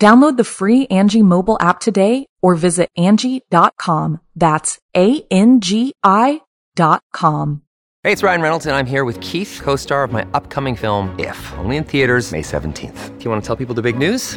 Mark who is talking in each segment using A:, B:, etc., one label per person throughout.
A: Download the free Angi mobile app today or visit Angi.com. That's A-N-G-I dot com.
B: Hey, it's Ryan Reynolds, and I'm here with Keith, co-star of my upcoming film, If, only in theaters May 17th. Do you want to tell people the big news?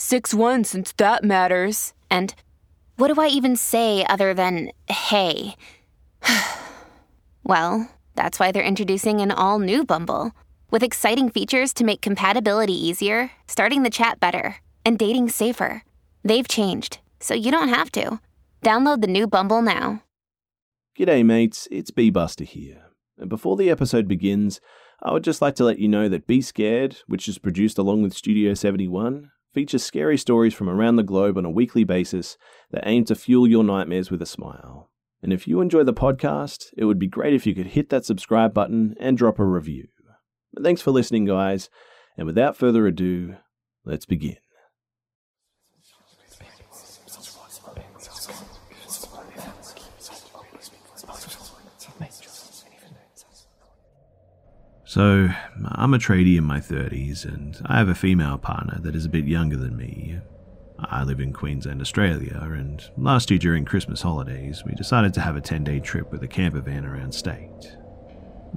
C: 6 1 since that matters. And what do I even say other than hey? well, that's why they're introducing an all new Bumble with exciting features to make compatibility easier, starting the chat better, and dating safer. They've changed, so you don't have to. Download the new Bumble now.
D: G'day, mates. It's Be Busta here. And before the episode begins, I would just like to let you know that Be Scared, which is produced along with Studio 71, features scary stories from around the globe on a weekly basis that aim to fuel your nightmares with a smile. And if you enjoy the podcast, it would be great if you could hit that subscribe button and drop a review. Thanks for listening, guys. And without further ado, let's begin. So, I'm a tradie in my 30s, and I have a female partner that is a bit younger than me. I live in Queensland, Australia, and last year during Christmas holidays, we decided to have a 10 day trip with a camper van around state.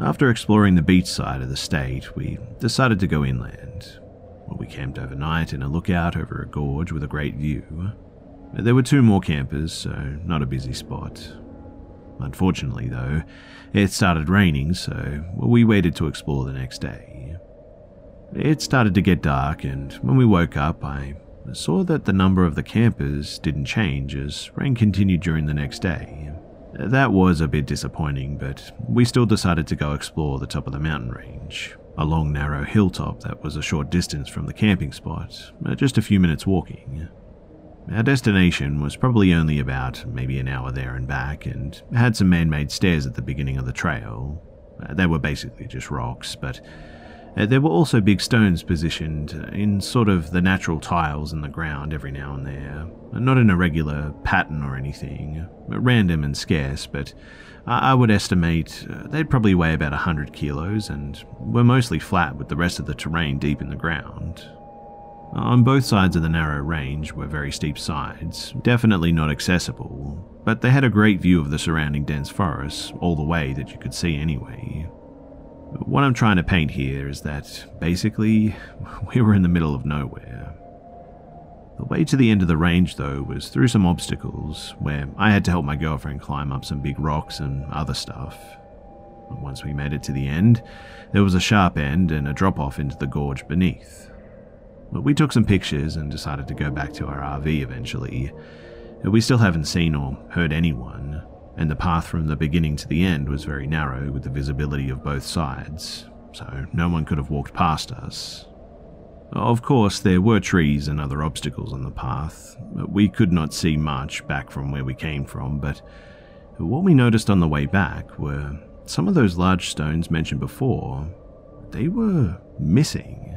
D: After exploring the beach side of the state, we decided to go inland. Well, We camped overnight in a lookout over a gorge with a great view. There were two more campers, so not a busy spot. Unfortunately, though, it started raining, so we waited to explore the next day. It started to get dark, and when we woke up, I saw that the number of the campers didn't change as rain continued during the next day. That was a bit disappointing, but we still decided to go explore the top of the mountain range, a long narrow hilltop that was a short distance from the camping spot, just a few minutes walking. Our destination was probably only about maybe an hour there and back, and had some man made stairs at the beginning of the trail. Uh, they were basically just rocks, but uh, there were also big stones positioned in sort of the natural tiles in the ground every now and there. Not in a regular pattern or anything, random and scarce, but I would estimate uh, they'd probably weigh about 100 kilos and were mostly flat with the rest of the terrain deep in the ground. On both sides of the narrow range were very steep sides, definitely not accessible, but they had a great view of the surrounding dense forests all the way that you could see anyway. What I'm trying to paint here is that, basically, we were in the middle of nowhere. The way to the end of the range, though, was through some obstacles, where I had to help my girlfriend climb up some big rocks and other stuff. Once we made it to the end, there was a sharp end and a drop off into the gorge beneath. But we took some pictures and decided to go back to our RV eventually. We still haven't seen or heard anyone, and the path from the beginning to the end was very narrow with the visibility of both sides, so no one could have walked past us. Of course, there were trees and other obstacles on the path. We could not see much back from where we came from, but what we noticed on the way back were some of those large stones mentioned before. They were missing.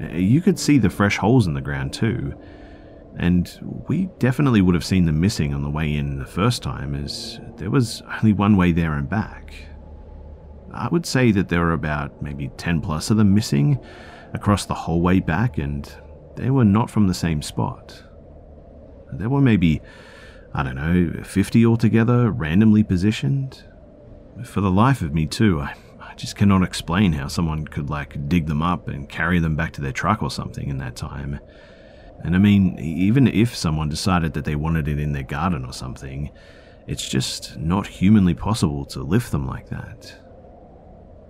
D: You could see the fresh holes in the ground too. And we definitely would have seen them missing on the way in the first time, as there was only one way there and back. I would say that there were about maybe 10 plus of them missing across the whole way back, and they were not from the same spot. There were maybe, I don't know, 50 altogether, randomly positioned. For the life of me, too, I, just cannot explain how someone could, like, dig them up and carry them back to their truck or something in that time. And I mean, even if someone decided that they wanted it in their garden or something, it's just not humanly possible to lift them like that.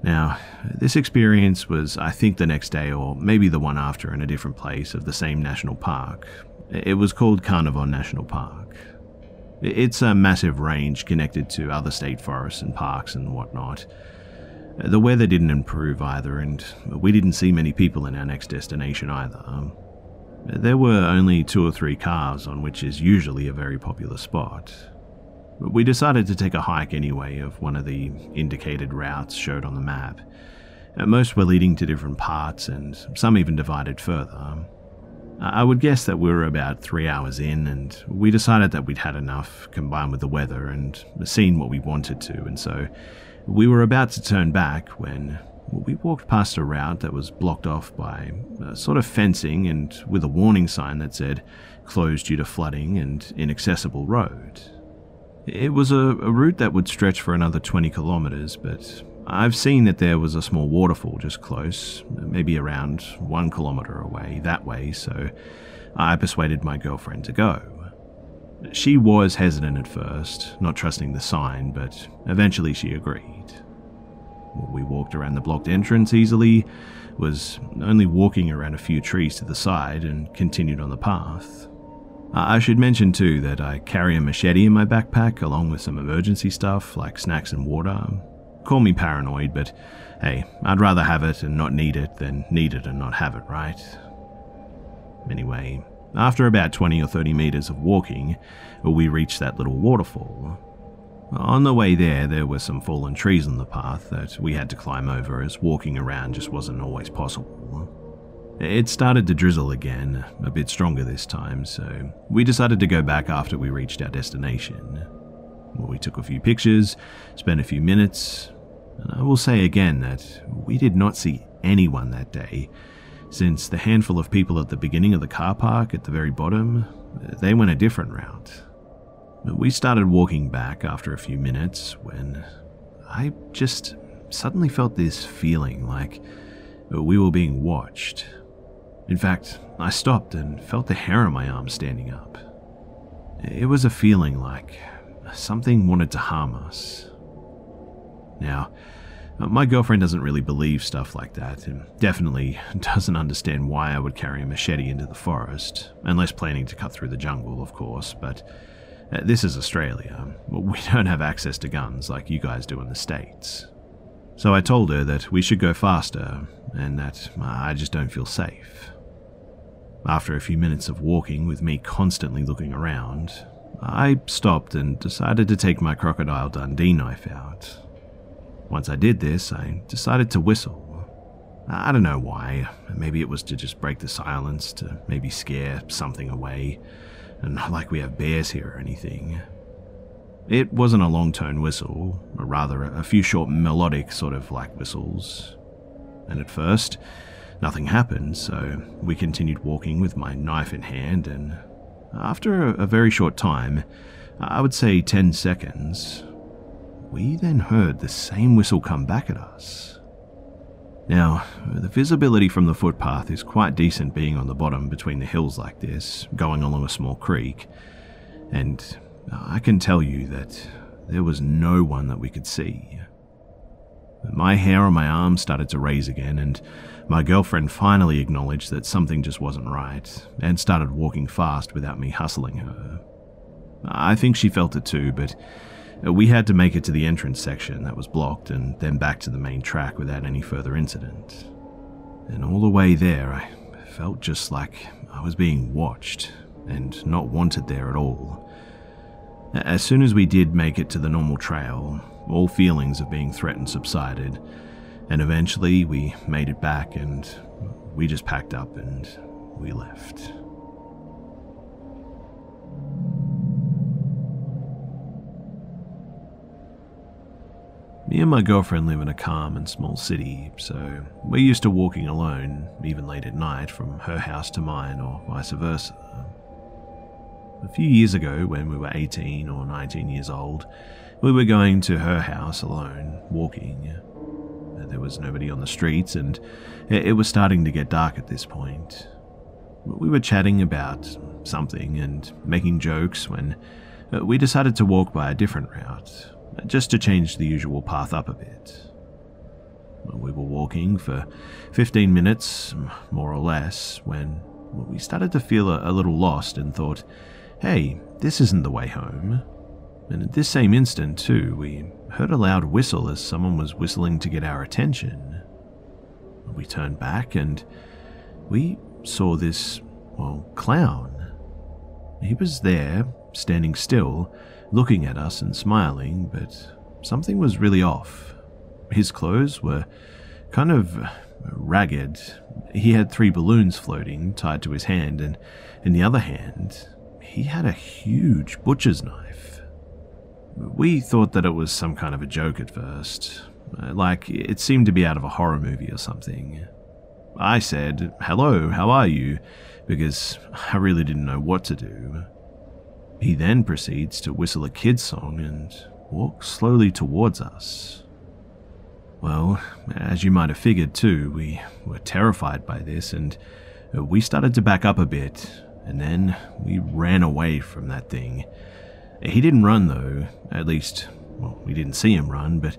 D: Now, this experience was, I think, the next day or maybe the one after in a different place of the same national park. It was called Carnarvon National Park. It's a massive range connected to other state forests and parks and whatnot. The weather didn't improve either, and we didn't see many people in our next destination either. Um, there were only two or three cars on which is usually a very popular spot. We decided to take a hike anyway of one of the indicated routes showed on the map. Uh, most were leading to different parts, and some even divided further. Um, I would guess that we were about three hours in, and we decided that we'd had enough, combined with the weather, and seen what we wanted to, and so we were about to turn back when we walked past a route that was blocked off by a sort of fencing and with a warning sign that said closed due to flooding and inaccessible road. It was a, a route that would stretch for another 20 kilometers, but I've seen that there was a small waterfall just close, maybe around one kilometer away that way, so I persuaded my girlfriend to go. She was hesitant at first, not trusting the sign, but eventually she agreed. We walked around the blocked entrance easily, was only walking around a few trees to the side, and continued on the path. I should mention too that I carry a machete in my backpack along with some emergency stuff like snacks and water. Call me paranoid, but hey, I'd rather have it and not need it than need it and not have it, right? Anyway, after about 20 or 30 meters of walking, we reached that little waterfall. On the way there, there were some fallen trees on the path that we had to climb over as walking around just wasn't always possible. It started to drizzle again, a bit stronger this time, so we decided to go back after we reached our destination. We took a few pictures, spent a few minutes, and I will say again that we did not see anyone that day, since the handful of people at the beginning of the car park at the very bottom, they went a different route. We started walking back after a few minutes when I just suddenly felt this feeling like we were being watched. In fact, I stopped and felt the hair on my arm standing up. It was a feeling like something wanted to harm us. Now, my girlfriend doesn't really believe stuff like that, and definitely doesn't understand why I would carry a machete into the forest, unless planning to cut through the jungle, of course, but Uh, this is Australia. We don't have access to guns like you guys do in the States. So I told her that we should go faster and that uh, I just don't feel safe. After a few minutes of walking with me constantly looking around, I stopped and decided to take my Crocodile Dundee knife out. Once I did this, I decided to whistle. I don't know why. Maybe it was to just break the silence, to maybe scare something away not like we have bears here or anything. It wasn't a long tone whistle, or rather a few short melodic sort of like whistles. And at first, nothing happened, so we continued walking with my knife in hand, and after a very short time, I would say 10 seconds, we then heard the same whistle come back at us. Now, the visibility from the footpath is quite decent being on the bottom between the hills like this, going along a small creek, and I can tell you that there was no one that we could see. My hair on my arm started to raise again, and my girlfriend finally acknowledged that something just wasn't right and started walking fast without me hustling her. I think she felt it too, but uh, Uh, we had to make it to the entrance section that was blocked and then back to the main track without any further incident. And all the way there, I felt just like I was being watched and not wanted there at all. As soon as we did make it to the normal trail, all feelings of being threatened subsided, and eventually we made it back and we just packed up and we left. Me and my girlfriend live in a calm and small city, so we're used to walking alone, even late at night, from her house to mine or vice versa. A few years ago, when we were 18 or 19 years old, we were going to her house alone, walking. There was nobody on the streets, and it was starting to get dark at this point. We were chatting about something and making jokes when uh, we decided to walk by a different route just to change the usual path up a bit. We were walking for 15 minutes, more or less, when we started to feel a, little lost and thought, hey, this isn't the way home. And at this same instant, too, we heard a loud whistle as someone was whistling to get our attention. We turned back and we saw this, well, clown. He was there, standing still, looking at us and smiling, but something was really off. His clothes were kind of uh, ragged. He had three balloons floating tied to his hand, and in the other hand, he had a huge butcher's knife. We thought that it was some kind of a joke at first, uh, like it seemed to be out of a horror movie or something. I said, Hello, how are you? because I really didn't know what to do. He then proceeds to whistle a kid's song and walk slowly towards us. Well, as you might have figured too, we were terrified by this and uh, we started to back up a bit, and then we ran away from that thing. He didn't run though, at least, well, we didn't see him run, but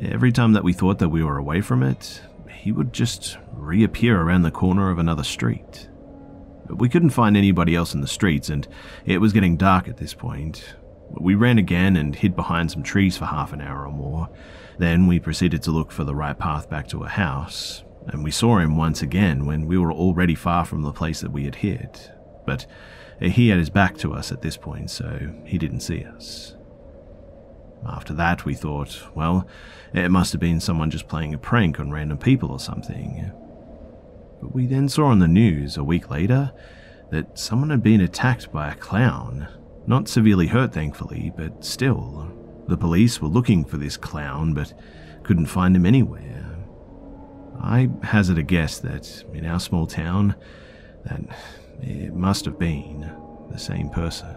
D: every time that we thought that we were away from it, he would just reappear around the corner of another street. We couldn't find anybody else in the streets, and it was getting dark at this point. We ran again and hid behind some trees for half an hour or more. Then we proceeded to look for the right path back to a house, and we saw him once again when we were already far from the place that we had hid. But he had his back to us at this point, so he didn't see us. After that, we thought, well, it must have been someone just playing a prank on random people or something. But we then saw on the news a week later that someone had been attacked by a clown. Not severely hurt, thankfully, but still. The police were looking for this clown, but couldn't find him anywhere. I hazard a guess that in our small town, that it must have been the same person.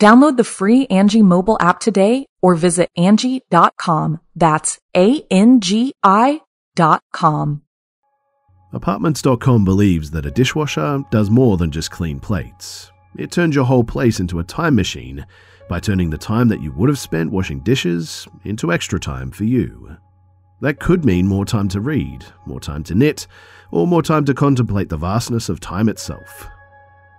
A: Download the free Angi mobile app today or visit Angi.com. That's A-N-G-I dot com.
D: Apartments.com believes that a dishwasher does more than just clean plates. It turns your whole place into a time machine by turning the time that you would have spent washing dishes into extra time for you. That could mean more time to read, more time to knit, or more time to contemplate the vastness of time itself.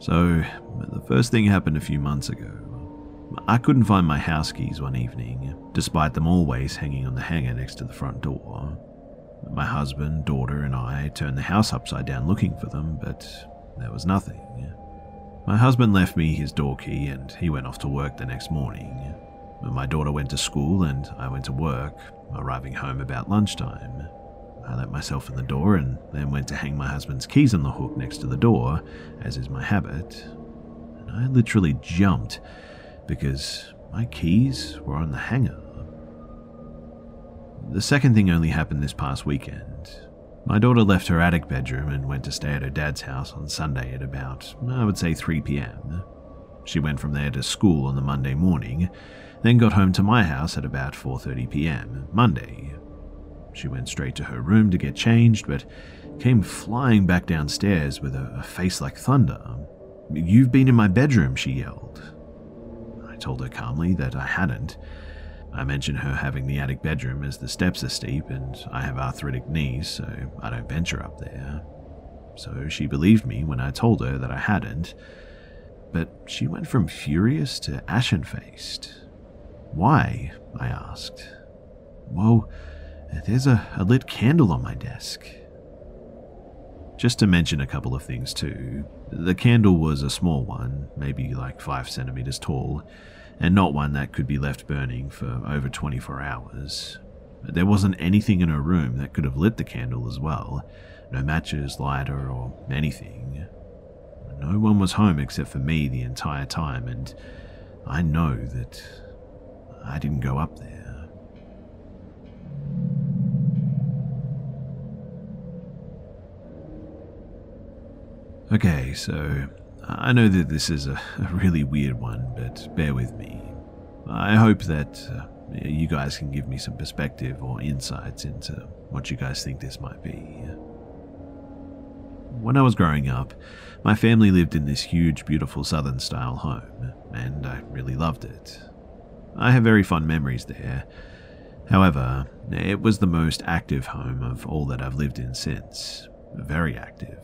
D: So, the first thing happened a few months ago. I couldn't find my house keys one evening, despite them always hanging on the hanger next to the front door. My husband, daughter, and I turned the house upside down looking for them, but there was nothing. My husband left me his door key and he went off to work the next morning. My daughter went to school and I went to work, arriving home about lunchtime. I let myself in the door and then went to hang my husband's keys on the hook next to the door, as is my habit. And I literally jumped because my keys were on the hanger. The second thing only happened this past weekend. My daughter left her attic bedroom and went to stay at her dad's house on Sunday at about, I would say, 3 pm. She went from there to school on the Monday morning, then got home to my house at about 4:30 p.m. Monday. She went straight to her room to get changed, but came flying back downstairs with a, a face like thunder. You've been in my bedroom, she yelled. I told her calmly that I hadn't. I mentioned her having the attic bedroom as the steps are steep and I have arthritic knees, so I don't venture up there. So she believed me when I told her that I hadn't, but she went from furious to ashen faced. Why? I asked. Well, there's a, a lit candle on my desk. Just to mention a couple of things too. The candle was a small one, maybe like 5 centimeters tall, and not one that could be left burning for over 24 hours. There wasn't anything in her room that could have lit the candle as well no matches, lighter, or anything. No one was home except for me the entire time, and I know that I didn't go up there. Okay, so I know that this is a, a really weird one, but bear with me. I hope that uh, you guys can give me some perspective or insights into what you guys think this might be. When I was growing up, my family lived in this huge, beautiful southern style home, and I really loved it. I have very fond memories there. However, it was the most active home of all that I've lived in since. Very active.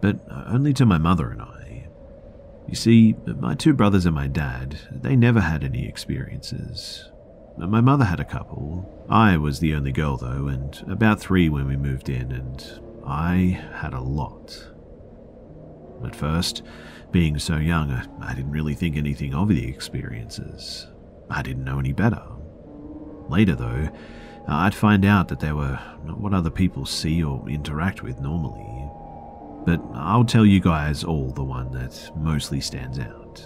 D: But only to my mother and I. You see, my two brothers and my dad, they never had any experiences. My mother had a couple. I was the only girl, though, and about three when we moved in, and I had a lot. At first, being so young, I didn't really think anything of the experiences. I didn't know any better. Later, though, I'd find out that they were not what other people see or interact with normally. But I'll tell you guys all the one that mostly stands out.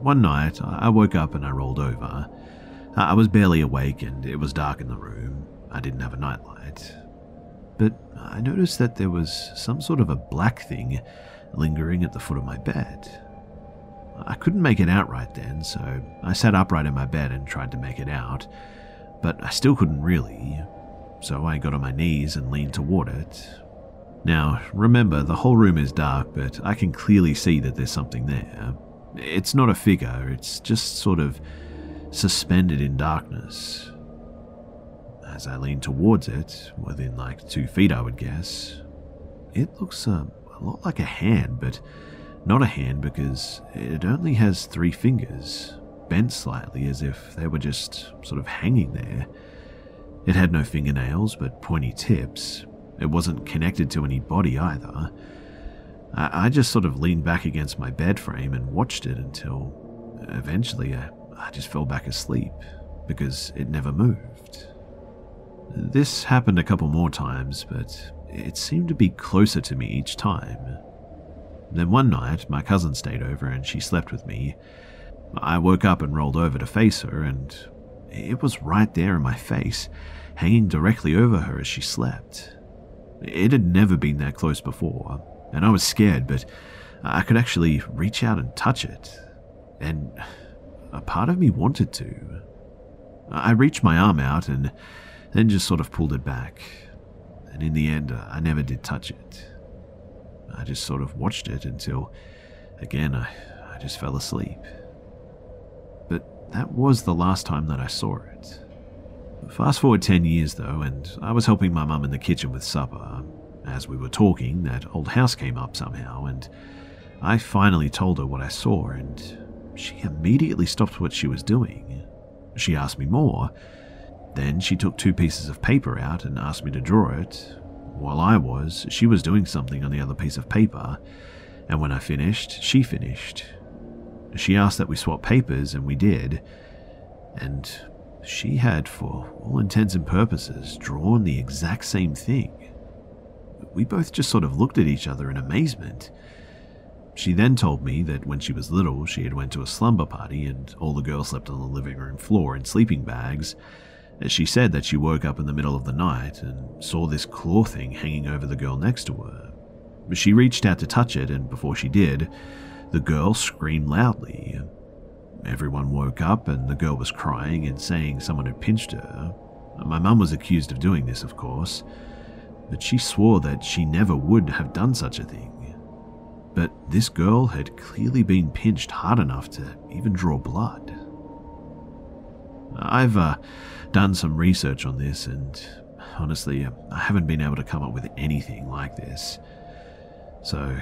D: One night, I woke up and I rolled over. I was barely awake and it was dark in the room. I didn't have a nightlight. But I noticed that there was some sort of a black thing lingering at the foot of my bed. I couldn't make it out right then, so I sat upright in my bed and tried to make it out, but I still couldn't really. So I got on my knees and leaned toward it. Now, remember, the whole room is dark, but I can clearly see that there's something there. It's not a figure, it's just sort of suspended in darkness. As I lean towards it, within like two feet, I would guess, it looks a, a lot like a hand, but not a hand because it only has three fingers, bent slightly as if they were just sort of hanging there. It had no fingernails but pointy tips. It wasn't connected to any body either. I, I just sort of leaned back against my bed frame and watched it until eventually I, I just fell back asleep because it never moved. This happened a couple more times, but it seemed to be closer to me each time. Then one night, my cousin stayed over and she slept with me. I woke up and rolled over to face her, and it was right there in my face, hanging directly over her as she slept. It had never been that close before, and I was scared, but I could actually reach out and touch it. And a part of me wanted to. I reached my arm out and then just sort of pulled it back. And in the end, I never did touch it. I just sort of watched it until, again, I, I just fell asleep. But that was the last time that I saw it. Fast forward 10 years though, and I was helping my mum in the kitchen with supper. As we were talking, that old house came up somehow, and I finally told her what I saw, and she immediately stopped what she was doing. She asked me more. Then she took two pieces of paper out and asked me to draw it, while I was, she was doing something on the other piece of paper, and when I finished, she finished. She asked that we swap papers, and we did, and she had, for all intents and purposes, drawn the exact same thing. We both just sort of looked at each other in amazement. She then told me that when she was little, she had went to a slumber party and all the girls slept on the living room floor in sleeping bags. As she said that she woke up in the middle of the night and saw this claw thing hanging over the girl next to her. She reached out to touch it, and before she did, the girl screamed loudly. Everyone woke up, and the girl was crying and saying someone had pinched her. My mum was accused of doing this, of course, but she swore that she never would have done such a thing. But this girl had clearly been pinched hard enough to even draw blood. I've uh, done some research on this, and honestly, I haven't been able to come up with anything like this. So,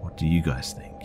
D: what do you guys think?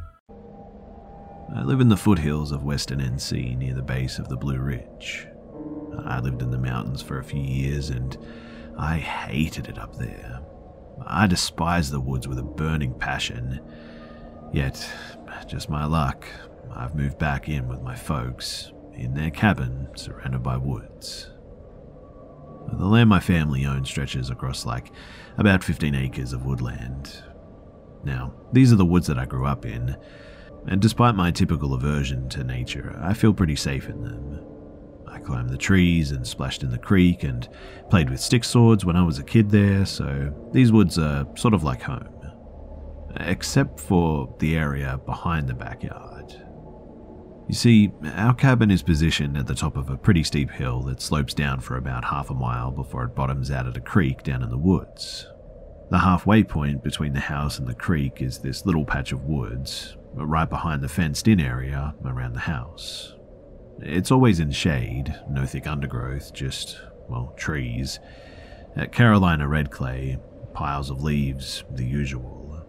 D: I live in the foothills of Western NC near the base of the Blue Ridge. I lived in the mountains for a few years and I hated it up there. I despise the woods with a burning passion. Yet, just my luck, I've moved back in with my folks, in their cabin surrounded by woods. The land my family owns stretches across like about 15 acres of woodland. Now, these are the woods that I grew up in, and despite my typical aversion to nature, I feel pretty safe in them. I climbed the trees and splashed in the creek and played with stick swords when I was a kid there, so these woods are sort of like home. Except for the area behind the backyard. You see, our cabin is positioned at the top of a pretty steep hill that slopes down for about half a mile before it bottoms out at a creek down in the woods. The halfway point between the house and the creek is this little patch of woods, right behind the fenced in area around the house. It's always in shade, no thick undergrowth, just, well, trees. At Carolina red clay, piles of leaves, the usual.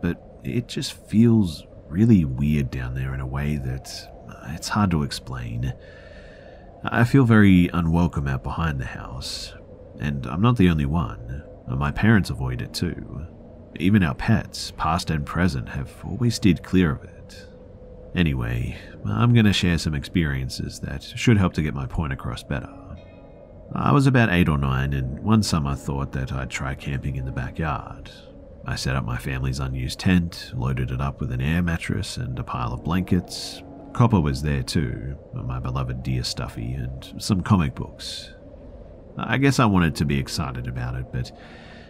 D: But it just feels really weird down there in a way that uh, it's hard to explain. I feel very unwelcome out behind the house, and I'm not the only one. My parents avoid it too. Even our pets, past and present, have always steered clear of it. Anyway, I'm going to share some experiences that should help to get my point across better. I was about 8 or 9 and one summer thought that I'd try camping in the backyard. I set up my family's unused tent, loaded it up with an air mattress and a pile of blankets. Copper was there too, my beloved deer stuffy, and some comic books. I guess I wanted to be excited about it, but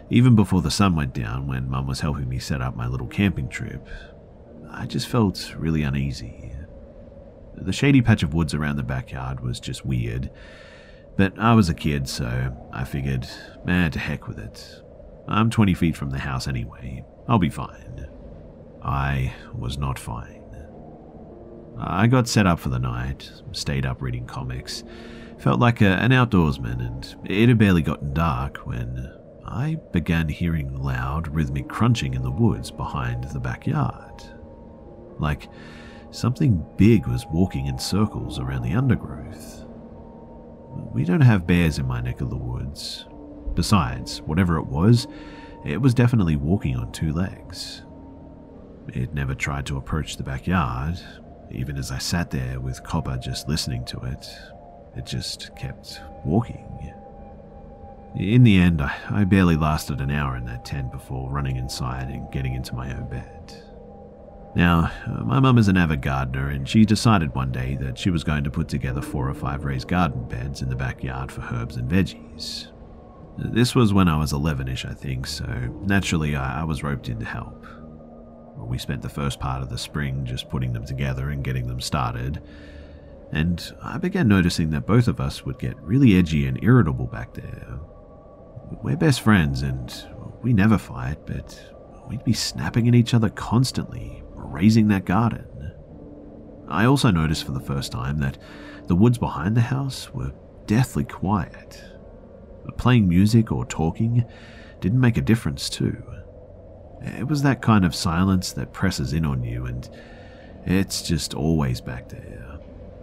D: even before the sun went down, when Mum was helping me set up my little camping trip, I just felt really uneasy. The shady patch of woods around the backyard was just weird, but I was a kid, so I figured, man, to heck with it. I'm 20 feet from the house anyway. I'll be fine. I was not fine. I got set up for the night, stayed up reading comics, felt like a, an outdoorsman, and it had barely gotten dark when I began hearing loud, rhythmic crunching in the woods behind the backyard. Like something big was walking in circles around the undergrowth. We don't have bears in my neck of the woods. Besides, whatever it was, it was definitely walking on two legs. It never tried to approach the backyard, even as I sat there with Copper just listening to it. It just kept walking. In the end, I barely lasted an hour in that tent before running inside and getting into my own bed. Now, uh, my mum is an avid gardener, and she decided one day that she was going to put together four or five raised garden beds in the backyard for herbs and veggies. This was when I was 11 ish, I think, so naturally I was roped in to help. We spent the first part of the spring just putting them together and getting them started, and I began noticing that both of us would get really edgy and irritable back there. We're best friends and we never fight, but we'd be snapping at each other constantly, raising that garden. I also noticed for the first time that the woods behind the house were deathly quiet. Playing music or talking didn't make a difference, too. It was that kind of silence that presses in on you, and it's just always back there.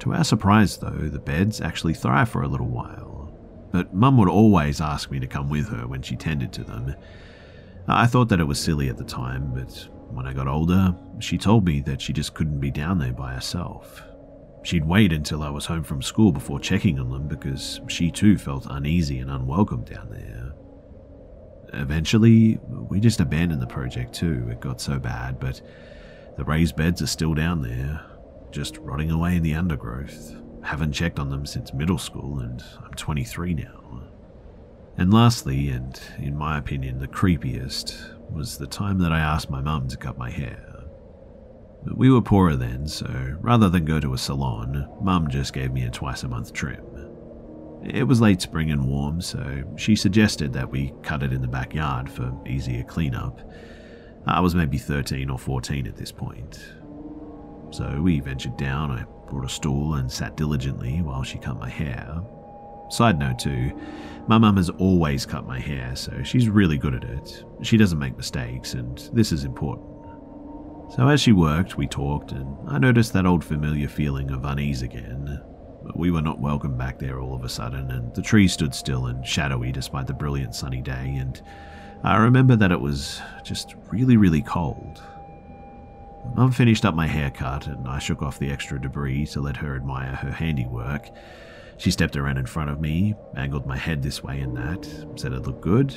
D: To our surprise, though, the beds actually thrive for a little while. But Mum would always ask me to come with her when she tended to them. I thought that it was silly at the time, but when I got older, she told me that she just couldn't be down there by herself. She'd wait until I was home from school before checking on them because she too felt uneasy and unwelcome down there. Eventually, we just abandoned the project too. It got so bad, but the raised beds are still down there, just rotting away in the undergrowth. Haven't checked on them since middle school, and I'm 23 now. And lastly, and in my opinion the creepiest, was the time that I asked my mum to cut my hair. We were poorer then, so rather than go to a salon, mum just gave me a twice a month trim. It was late spring and warm, so she suggested that we cut it in the backyard for easier cleanup. I was maybe 13 or 14 at this point. So we ventured down, I brought a stool and sat diligently while she cut my hair. Side note too, my mum has always cut my hair, so she's really good at it. She doesn't make mistakes, and this is important. So as she worked, we talked, and I noticed that old familiar feeling of unease again, but we were not welcome back there all of a sudden, and the trees stood still and shadowy despite the brilliant sunny day, and I remember that it was just really, really cold. Mum finished up my haircut, and I shook off the extra debris to let her admire her handiwork. She stepped around in front of me, angled my head this way and that, said it looked good.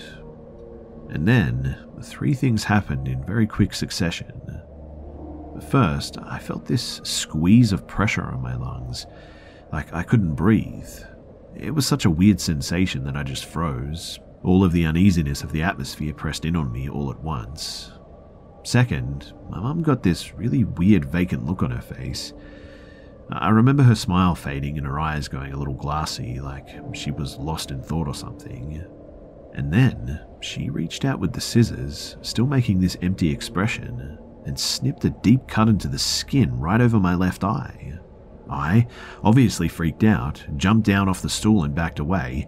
D: And then, three things happened in very quick succession. First, I felt this squeeze of pressure on my lungs, like I couldn't breathe. It was such a weird sensation that I just froze. All of the uneasiness of the atmosphere pressed in on me all at once. Second, my mum got this really weird vacant look on her face. I remember her smile fading and her eyes going a little glassy, like she was lost in thought or something. And then she reached out with the scissors, still making this empty expression, and snipped a deep cut into the skin right over my left eye. I, obviously freaked out, jumped down off the stool and backed away.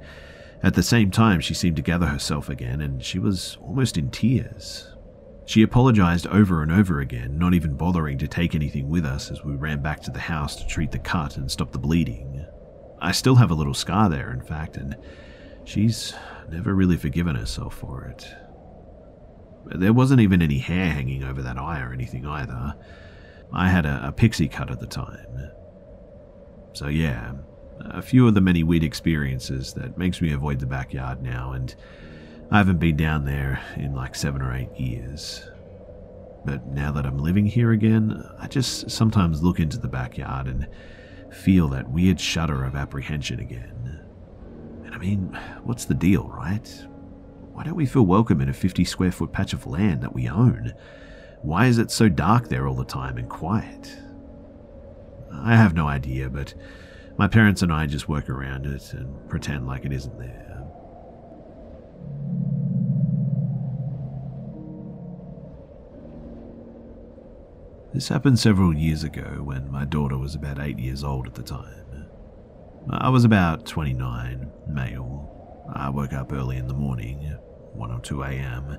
D: At the same time, she seemed to gather herself again, and she was almost in tears. She apologized over and over again, not even bothering to take anything with us as we ran back to the house to treat the cut and stop the bleeding. I still have a little scar there, in fact, and she's never really forgiven herself for it. There wasn't even any hair hanging over that eye or anything either. I had a, a pixie cut at the time. So, yeah, a few of the many weird experiences that makes me avoid the backyard now, and I haven't been down there in like seven or eight years. But now that I'm living here again, I just sometimes look into the backyard and feel that weird shudder of apprehension again. And I mean, what's the deal, right? Why don't we feel welcome in a 50 square foot patch of land that we own? Why is it so dark there all the time and quiet? I have no idea, but my parents and I just work around it and pretend like it isn't there. This happened several years ago when my daughter was about 8 years old at the time. I was about 29, male. I woke up early in the morning, 1 or 2 a.m.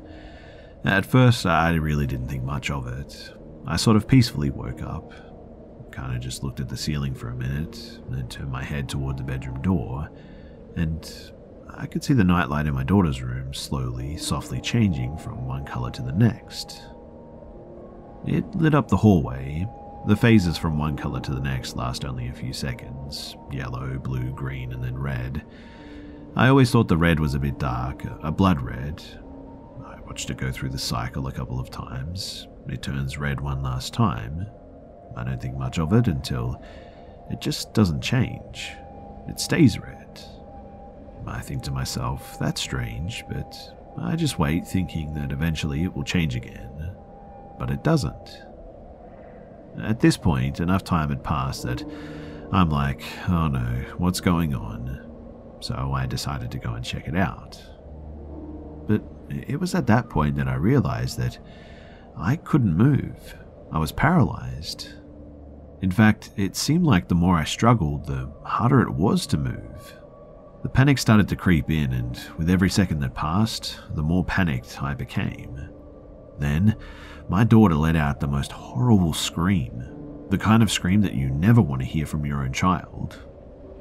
D: At first, I really didn't think much of it. I sort of peacefully woke up, kind of just looked at the ceiling for a minute, then turned my head toward the bedroom door, and I could see the nightlight in my daughter's room slowly, softly changing from one color to the next. It lit up the hallway. The phases from one color to the next last only a few seconds yellow, blue, green, and then red. I always thought the red was a bit dark, a blood red. I watched it go through the cycle a couple of times. It turns red one last time. I don't think much of it until it just doesn't change. It stays red. I think to myself, that's strange, but I just wait thinking that eventually it will change again. But it doesn't. At this point, enough time had passed that I'm like, oh no, what's going on? so I decided to go and check it out. But it was at that point that I realized that I couldn't move. I was paralyzed. In fact, it seemed like the more I struggled, the harder it was to move. The panic started to creep in, and with every second that passed, the more panicked I became. Then, my daughter let out the most horrible scream, the kind of scream that you never want to hear from your own child.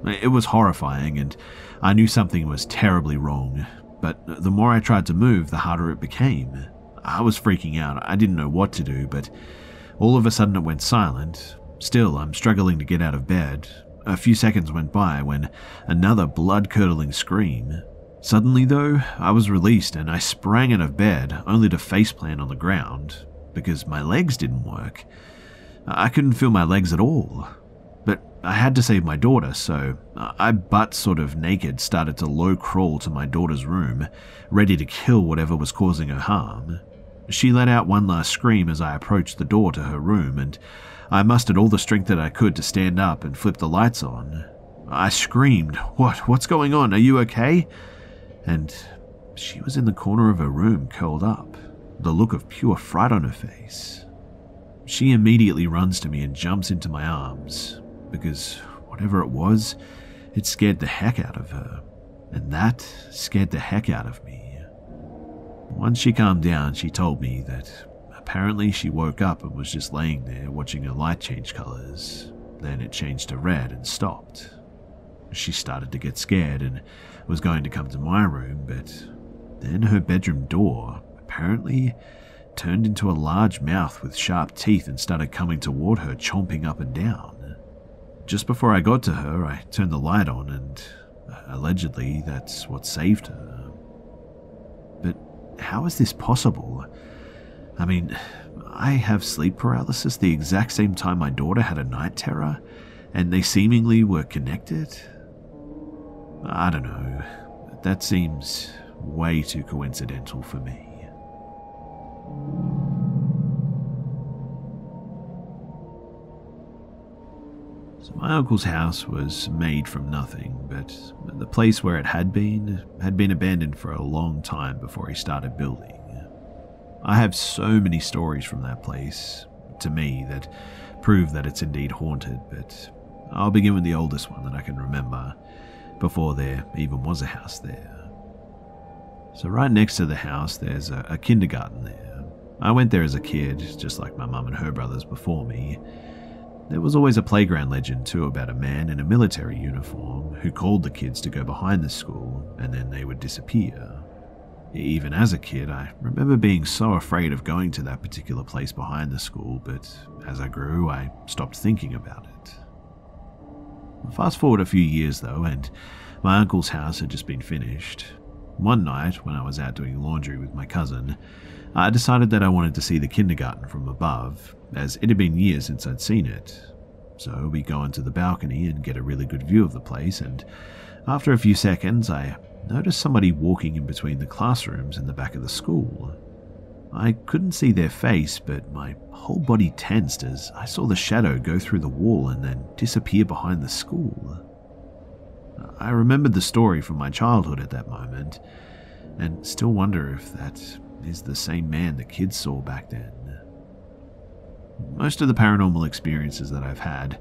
D: It was horrifying, and I knew something was terribly wrong, but the more I tried to move, the harder it became. I was freaking out. I didn't know what to do, but all of a sudden it went silent. Still, I'm struggling to get out of bed, a few seconds went by when another blood curdling scream. Suddenly, though, I was released and I sprang out of bed only to faceplant on the ground because my legs didn't work. I couldn't feel my legs at all. But I had to save my daughter, so I, butt sort of naked, started to low crawl to my daughter's room, ready to kill whatever was causing her harm. She let out one last scream as I approached the door to her room, and I mustered all the strength that I could to stand up and flip the lights on. I screamed, What? What's going on? Are you okay? And she was in the corner of her room, curled up, the look of pure fright on her face. She immediately runs to me and jumps into my arms, because whatever it was, it scared the heck out of her, and that scared the heck out of me. Once she calmed down, she told me that Apparently, she woke up and was just laying there watching her light change colours. Then it changed to red and stopped. She started to get scared and was going to come to my room, but then her bedroom door apparently turned into a large mouth with sharp teeth and started coming toward her, chomping up and down. Just before I got to her, I turned the light on, and uh, allegedly that's what saved her. But how is this possible? I mean, I have sleep paralysis the exact same time my daughter had a night terror, and they seemingly were connected? I don't know. That seems way too coincidental for me. So my uncle's house was made from nothing, but the place where it had been had been abandoned for a long time before he started building. I have so many stories from that place, to me, that prove that it's indeed haunted, but I'll begin with the oldest one that I can remember, before there even was a house there. So, right next to the house, there's a, a kindergarten there. I went there as a kid, just like my mum and her brothers before me. There was always a playground legend, too, about a man in a military uniform who called the kids to go behind the school and then they would disappear. Even as a kid, I remember being so afraid of going to that particular place behind the school, but as I grew, I stopped thinking about it. Fast forward a few years though, and my uncle's house had just been finished. One night, when I was out doing laundry with my cousin, I decided that I wanted to see the kindergarten from above, as it had been years since I'd seen it. So we go into the balcony and get a really good view of the place, and after a few seconds, I noticed somebody walking in between the classrooms in the back of the school. I couldn't see their face, but my whole body tensed as I saw the shadow go through the wall and then disappear behind the school. I remembered the story from my childhood at that moment, and still wonder if that is the same man the kids saw back then. Most of the paranormal experiences that I've had,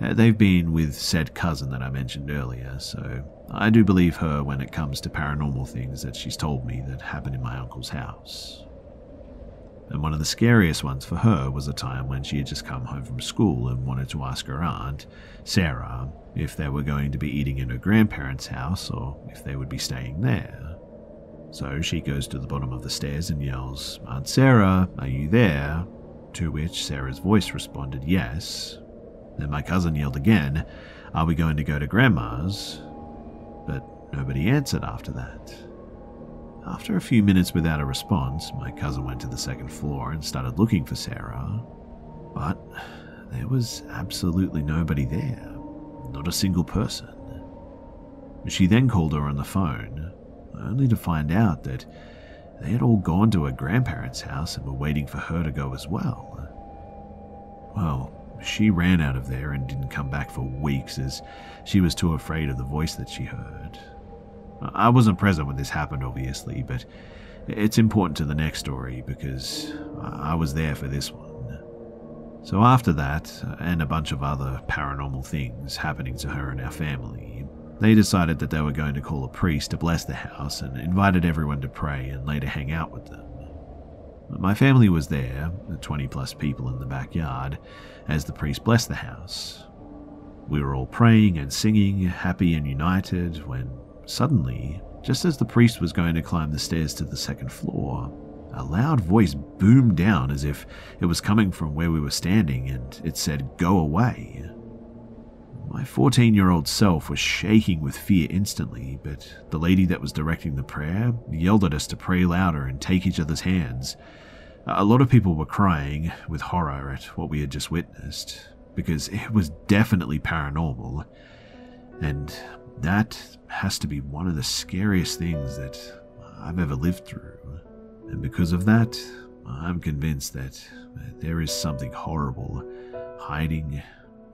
D: uh, they've been with said cousin that I mentioned earlier, so I do believe her when it comes to paranormal things that she's told me that happened in my uncle's house. And one of the scariest ones for her was a time when she had just come home from school and wanted to ask her aunt, Sarah, if they were going to be eating in her grandparents' house or if they would be staying there. So she goes to the bottom of the stairs and yells, Aunt Sarah, are you there? To which Sarah's voice responded, Yes. Then my cousin yelled again, Are we going to go to Grandma's? But nobody answered after that. After a few minutes without a response, my cousin went to the second floor and started looking for Sarah. But there was absolutely nobody there, not a single person. She then called her on the phone, only to find out that they had all gone to her grandparents' house and were waiting for her to go as well. Well, she ran out of there and didn't come back for weeks as she was too afraid of the voice that she heard. I wasn't present when this happened, obviously, but It's important to the next story because I was there for this one. So, after that, and a bunch of other paranormal things happening to her and our family, they decided that they were going to call a priest to bless the house and invited everyone to pray and later hang out with them. My family was there, 20 plus people in the backyard, as the priest blessed the house. We were all praying and singing, happy and united, when suddenly, just as the priest was going to climb the stairs to the second floor, a loud voice boomed down as if it was coming from where we were standing and it said, Go away. My 14 year old self was shaking with fear instantly, but the lady that was directing the prayer yelled at us to pray louder and take each other's hands. A lot of people were crying with horror at what we had just witnessed, because it was definitely paranormal. And that has to be one of the scariest things that I've ever lived through. And because of that, I'm convinced that there is something horrible hiding